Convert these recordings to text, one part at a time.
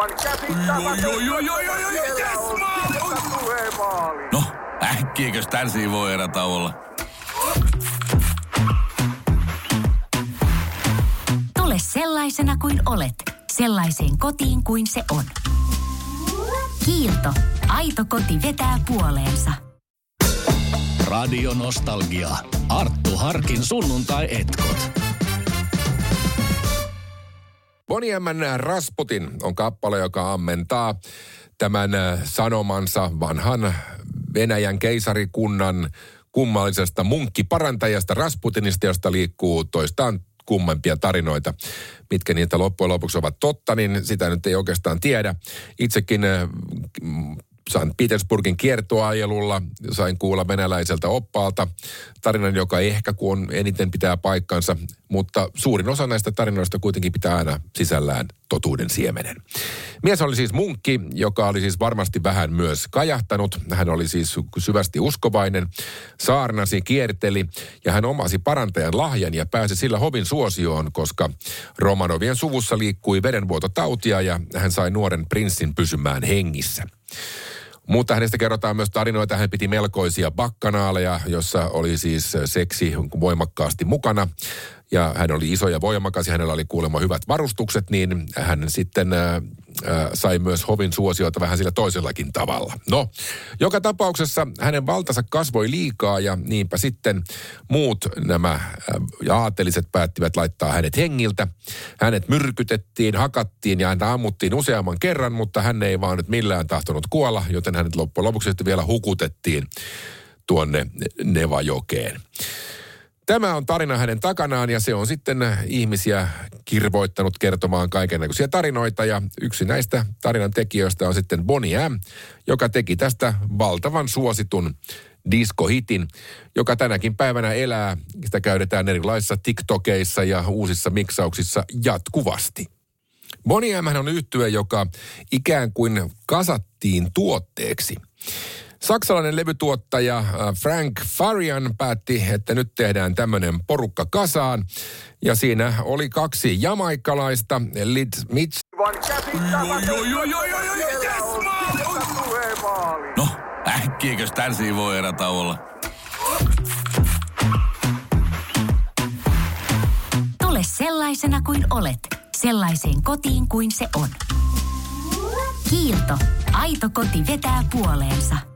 Aivan joo, joo, joo, joo, joo, Siellä yes, maali! No, äkkiäkös tän voi erätä olla? Tule sellaisena kuin olet, sellaiseen kotiin kuin se on. Kiilto. Aito koti vetää puoleensa. Radio Nostalgia. Arttu Harkin sunnuntai-etkot. Bonnie M. Rasputin on kappale, joka ammentaa tämän äh, sanomansa vanhan Venäjän keisarikunnan kummallisesta munkkiparantajasta Rasputinista, josta liikkuu toistaan kummempia tarinoita. Mitkä niitä loppujen lopuksi ovat totta, niin sitä nyt ei oikeastaan tiedä. Itsekin St. Petersburgin kiertoajelulla sain kuulla venäläiseltä oppaalta tarinan, joka ehkä kun eniten pitää paikkansa, mutta suurin osa näistä tarinoista kuitenkin pitää aina sisällään totuuden siemenen. Mies oli siis munkki, joka oli siis varmasti vähän myös kajahtanut. Hän oli siis syvästi uskovainen, saarnasi, kierteli ja hän omasi parantajan lahjan ja pääsi sillä hovin suosioon, koska Romanovien suvussa liikkui vedenvuototautia ja hän sai nuoren prinssin pysymään hengissä. Mutta hänestä kerrotaan myös tarinoita. Hän piti melkoisia bakkanaaleja, jossa oli siis seksi voimakkaasti mukana. Ja hän oli iso ja voimakas ja hänellä oli kuulemma hyvät varustukset, niin hän sitten äh, äh, sai myös hovin suosiota vähän sillä toisellakin tavalla. No, joka tapauksessa hänen valtansa kasvoi liikaa ja niinpä sitten muut nämä äh, aateliset päättivät laittaa hänet hengiltä. Hänet myrkytettiin, hakattiin ja häntä ammuttiin useamman kerran, mutta hän ei vaan nyt millään tahtonut kuolla, joten hänet loppujen lopuksi sitten vielä hukutettiin tuonne Nevajokeen. Tämä on tarina hänen takanaan ja se on sitten ihmisiä kirvoittanut kertomaan kaikenlaisia tarinoita ja yksi näistä tarinan tekijöistä on sitten Bonnie M, joka teki tästä valtavan suositun diskohitin, joka tänäkin päivänä elää. Sitä käytetään erilaisissa TikTokeissa ja uusissa miksauksissa jatkuvasti. Bonnie M on yhtye, joka ikään kuin kasattiin tuotteeksi. Saksalainen levytuottaja äh, Frank Farian päätti, että nyt tehdään tämmöinen porukka kasaan. Ja siinä oli kaksi jamaikkalaista, Lid Mitch. No, äkkiäkös tän voi erätä olla? Tule sellaisena kuin olet, sellaiseen kotiin kuin se on. Kiilto. Aito koti vetää puoleensa.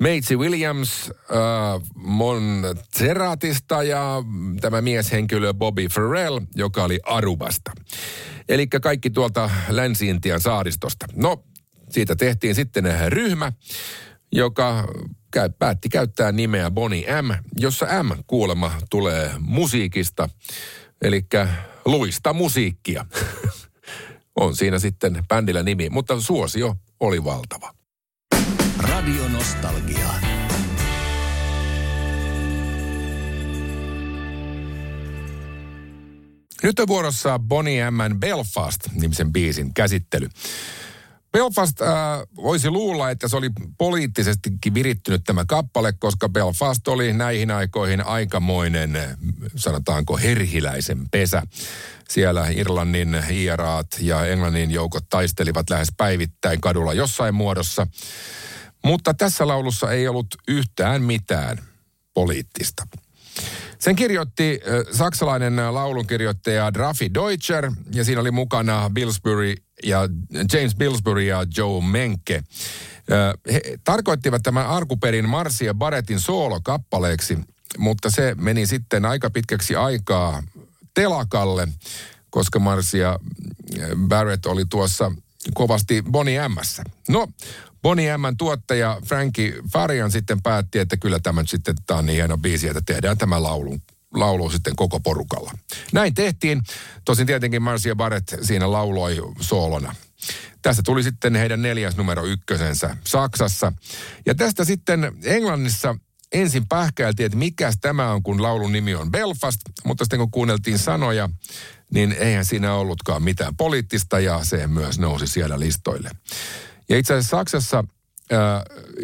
Meitsi Williams äh, Montserratista ja tämä mieshenkilö Bobby Farrell, joka oli Arubasta. Eli kaikki tuolta Länsi-Intian saaristosta. No, siitä tehtiin sitten ryhmä, joka käy, päätti käyttää nimeä Bonnie M, jossa M kuulema tulee musiikista, eli luista musiikkia. On siinä sitten bändillä nimi, mutta suosio oli valtava. Radio Nostalgia. Nyt on vuorossa Bonnie M. Belfast-nimisen biisin käsittely. Belfast äh, voisi luulla, että se oli poliittisestikin virittynyt tämä kappale, koska Belfast oli näihin aikoihin aikamoinen, sanotaanko herhiläisen pesä. Siellä Irlannin IRAat ja Englannin joukot taistelivat lähes päivittäin kadulla jossain muodossa. Mutta tässä laulussa ei ollut yhtään mitään poliittista. Sen kirjoitti saksalainen laulunkirjoittaja Drafi Deutscher ja siinä oli mukana Billsbury ja James Billsbury ja Joe Menke. He tarkoittivat tämän arkuperin Marcia Barrettin soolokappaleeksi, mutta se meni sitten aika pitkäksi aikaa telakalle, koska Marcia Barrett oli tuossa kovasti Bonnie M:ssä. No, Bonnie M:n tuottaja Frankie Farian sitten päätti, että kyllä tämä sitten tämä on niin hieno biisi, että tehdään tämä laulu, laulu sitten koko porukalla. Näin tehtiin. Tosin tietenkin Marcia Barrett siinä lauloi soolona. Tästä tuli sitten heidän neljäs numero ykkösensä Saksassa. Ja tästä sitten Englannissa ensin pähkäiltiin, että mikä tämä on, kun laulun nimi on Belfast, mutta sitten kun kuunneltiin sanoja, niin eihän siinä ollutkaan mitään poliittista ja se myös nousi siellä listoille. Ja itse asiassa Saksassa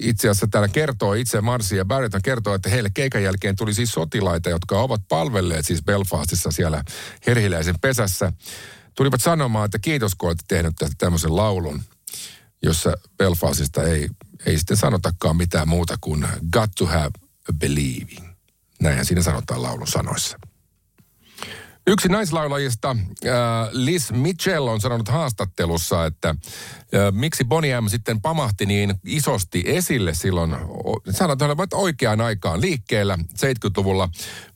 itse asiassa täällä kertoo itse Marsi ja Barretton kertoo, että heille keikan jälkeen tuli siis sotilaita, jotka ovat palvelleet siis Belfastissa siellä herhiläisen pesässä. Tulivat sanomaan, että kiitos kun olette tehnyt tästä tämmöisen laulun, jossa Belfastista ei, ei sitten sanotakaan mitään muuta kuin got to have a believing. Näinhän siinä sanotaan laulun sanoissa. Yksi naislaulajista, äh, Liz Mitchell, on sanonut haastattelussa, että äh, miksi Bonnie M sitten pamahti niin isosti esille silloin, sanotaan että oikeaan aikaan liikkeellä 70-luvulla,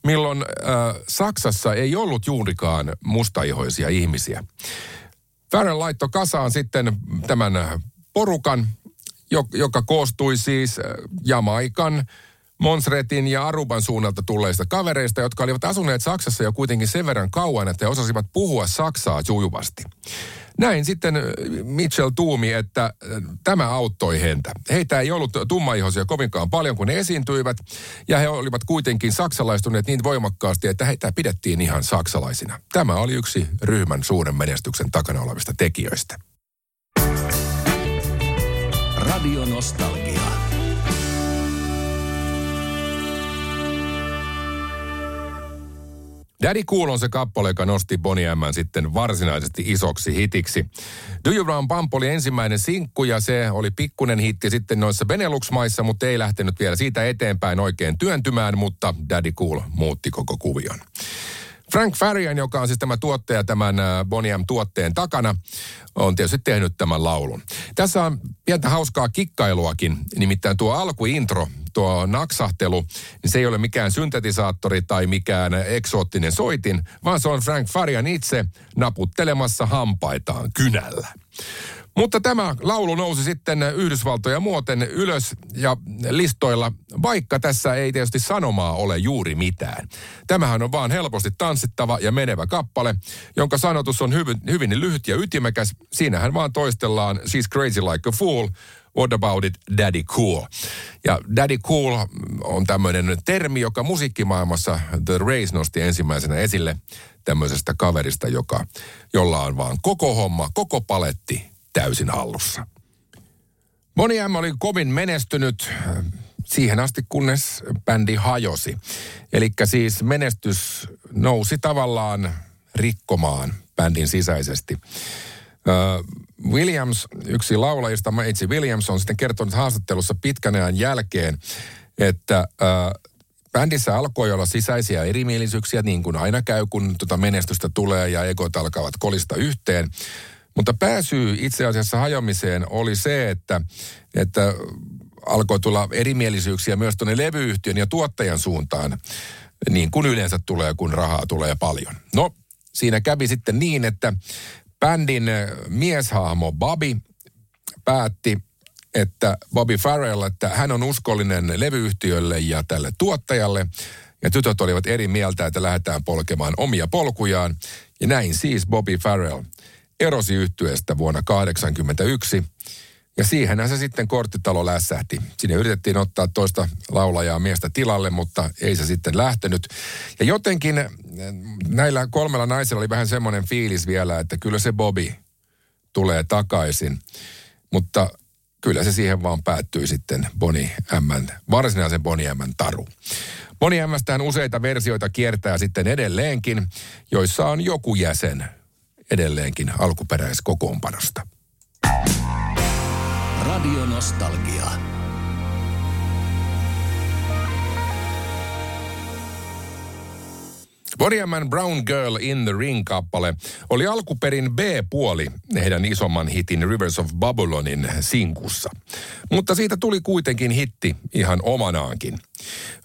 milloin äh, Saksassa ei ollut juurikaan mustaihoisia ihmisiä. Farrell laittoi kasaan sitten tämän porukan, jo- joka koostui siis äh, Jamaikan, Monsretin ja Aruban suunnalta tulleista kavereista, jotka olivat asuneet Saksassa jo kuitenkin sen verran kauan, että he osasivat puhua Saksaa sujuvasti. Näin sitten äh, Mitchell tuumi, että äh, tämä auttoi häntä. Heitä ei ollut tummaihoisia kovinkaan paljon, kun he esiintyivät, ja he olivat kuitenkin saksalaistuneet niin voimakkaasti, että heitä pidettiin ihan saksalaisina. Tämä oli yksi ryhmän suuren menestyksen takana olevista tekijöistä. Radio Nostalgia. Daddy Cool on se kappale, joka nosti Bonnie M sitten varsinaisesti isoksi hitiksi. Do You Run Pump oli ensimmäinen sinkku ja se oli pikkunen hitti sitten noissa Benelux-maissa, mutta ei lähtenyt vielä siitä eteenpäin oikein työntymään, mutta Daddy Cool muutti koko kuvion. Frank Farian, joka on siis tämä tuottaja tämän äh, Bonnie M-tuotteen takana, on tietysti tehnyt tämän laulun. Tässä on pientä hauskaa kikkailuakin, nimittäin tuo alkuintro, tuo naksahtelu, niin se ei ole mikään syntetisaattori tai mikään eksoottinen soitin, vaan se on Frank Farian itse naputtelemassa hampaitaan kynällä. Mutta tämä laulu nousi sitten Yhdysvaltoja muoten ylös ja listoilla, vaikka tässä ei tietysti sanomaa ole juuri mitään. Tämähän on vaan helposti tanssittava ja menevä kappale, jonka sanotus on hyvin, hyvin lyhyt ja ytimekäs. Siinähän vaan toistellaan She's crazy like a fool, What about it, Daddy Cool? Ja Daddy Cool on tämmöinen termi, joka musiikkimaailmassa The Race nosti ensimmäisenä esille tämmöisestä kaverista, joka, jolla on vaan koko homma, koko paletti täysin hallussa. Moni M oli kovin menestynyt siihen asti, kunnes bändi hajosi. Eli siis menestys nousi tavallaan rikkomaan bändin sisäisesti. Williams, yksi laulajista, Maitsi Williams, on sitten kertonut haastattelussa pitkän ajan jälkeen, että bändissä alkoi olla sisäisiä erimielisyyksiä, niin kuin aina käy, kun tuota menestystä tulee ja egot alkavat kolista yhteen. Mutta pääsyy itse asiassa hajoamiseen oli se, että, että alkoi tulla erimielisyyksiä myös tuonne levyyhtiön ja tuottajan suuntaan, niin kuin yleensä tulee, kun rahaa tulee paljon. No, siinä kävi sitten niin, että bändin mieshahmo Bobby päätti, että Bobby Farrell, että hän on uskollinen levyyhtiölle ja tälle tuottajalle. Ja tytöt olivat eri mieltä, että lähdetään polkemaan omia polkujaan. Ja näin siis Bobby Farrell erosi yhtyeestä vuonna 1981. Ja siihenhän se sitten korttitalo lässähti. Sinne yritettiin ottaa toista laulajaa miestä tilalle, mutta ei se sitten lähtenyt. Ja jotenkin eh, näillä kolmella naisella oli vähän semmoinen fiilis vielä, että kyllä se Bobby tulee takaisin. Mutta kyllä se siihen vaan päättyi sitten Boni M, varsinaisen Boni M taru. Boni Mstähän useita versioita kiertää sitten edelleenkin, joissa on joku jäsen edelleenkin alkuperäiskokoonpanosta. Radio Nostalgia. Bonnie Brown Girl in the Ring-kappale oli alkuperin B-puoli heidän isomman hitin Rivers of Babylonin sinkussa. Mutta siitä tuli kuitenkin hitti ihan omanaankin.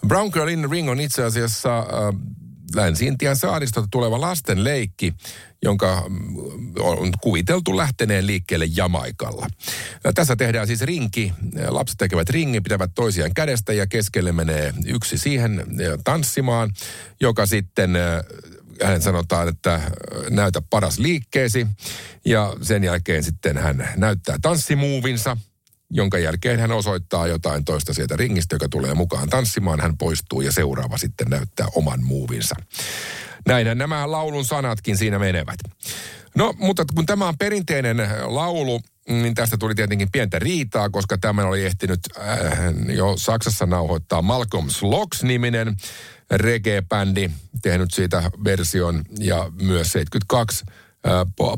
Brown Girl in the Ring on itse asiassa äh, Länsi-Intian saaristota tuleva lasten leikki, jonka mm, on kuviteltu lähteneen liikkeelle Jamaikalla. Ja tässä tehdään siis rinki. Lapset tekevät ringin, pitävät toisiaan kädestä ja keskelle menee yksi siihen tanssimaan, joka sitten hänen sanotaan, että äh, näytä paras liikkeesi. Ja sen jälkeen sitten hän näyttää tanssimuuvinsa, jonka jälkeen hän osoittaa jotain toista sieltä ringistä, joka tulee mukaan tanssimaan. Hän poistuu ja seuraava sitten näyttää oman muuvinsa. Näinhän nämä laulun sanatkin siinä menevät. No, mutta kun tämä on perinteinen laulu, niin tästä tuli tietenkin pientä riitaa, koska tämä oli ehtinyt äh, jo Saksassa nauhoittaa Malcolm Slox-niminen reggae-bändi, tehnyt siitä version ja myös 72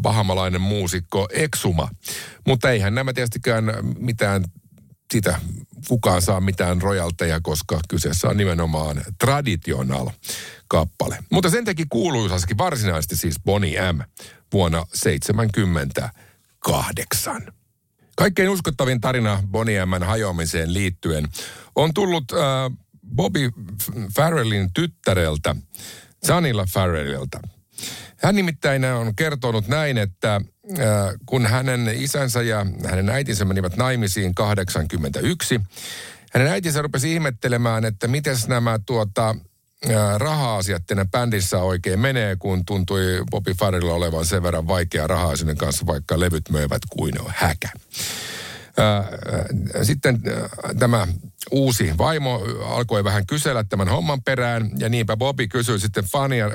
pahamalainen muusikko Exuma. Mutta eihän nämä tietystikään mitään sitä kukaan saa mitään rojalteja, koska kyseessä on nimenomaan traditional kappale. Mutta sen teki kuuluisaskin varsinaisesti siis Bonnie M. vuonna 1978. Kaikkein uskottavin tarina Bonnie M:n hajoamiseen liittyen on tullut äh, Bobby Farrellin tyttäreltä, Janilla Farrellilta. Hän nimittäin on kertonut näin, että äh, kun hänen isänsä ja hänen äitinsä menivät naimisiin 81, hänen äitinsä rupesi ihmettelemään, että miten nämä tuota, äh, raha-asiat bändissä oikein menee, kun tuntui Bobby Farrellilla olevan sen verran vaikea raha kanssa, vaikka levyt möivät kuin häkä. Äh, sitten tämä uusi vaimo alkoi vähän kysellä tämän homman perään, ja niinpä Bobby kysyi sitten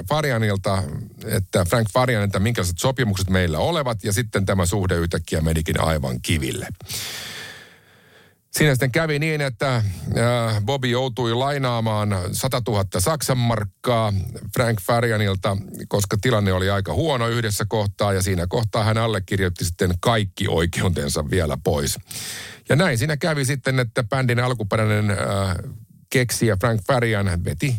Farianilta, että Frank Farian, että minkälaiset sopimukset meillä olevat, ja sitten tämä suhde yhtäkkiä menikin aivan kiville. Siinä sitten kävi niin, että Bobby joutui lainaamaan 100 000 Saksan markkaa Frank Farianilta, koska tilanne oli aika huono yhdessä kohtaa ja siinä kohtaa hän allekirjoitti sitten kaikki oikeutensa vielä pois. Ja näin siinä kävi sitten, että bändin alkuperäinen äh, keksijä Frank Farian veti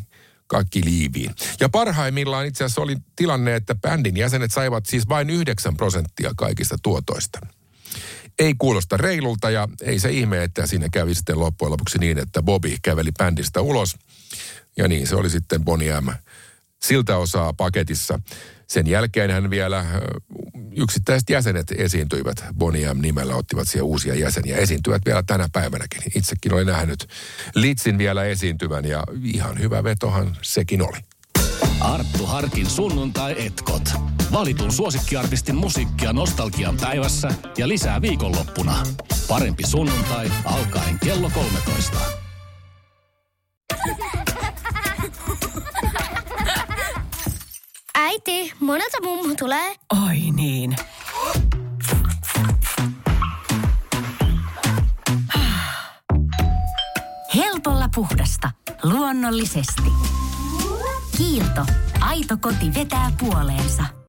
kaikki liiviin. Ja parhaimmillaan itse asiassa oli tilanne, että bändin jäsenet saivat siis vain 9 prosenttia kaikista tuotoista ei kuulosta reilulta ja ei se ihme, että siinä kävi sitten loppujen lopuksi niin, että Bobby käveli bändistä ulos. Ja niin se oli sitten Bonnie M. siltä osaa paketissa. Sen jälkeen hän vielä yksittäiset jäsenet esiintyivät Bonnie M nimellä, ottivat siihen uusia jäseniä, esiintyvät vielä tänä päivänäkin. Itsekin olin nähnyt Litsin vielä esiintyvän ja ihan hyvä vetohan sekin oli. Arttu Harkin sunnuntai-etkot. Valitun suosikkiartistin musiikkia nostalgian päivässä ja lisää viikonloppuna. Parempi sunnuntai alkaen kello 13. Äiti, monelta mummu tulee? Oi niin. Helpolla puhdasta. Luonnollisesti. Kiilto. Aito koti vetää puoleensa.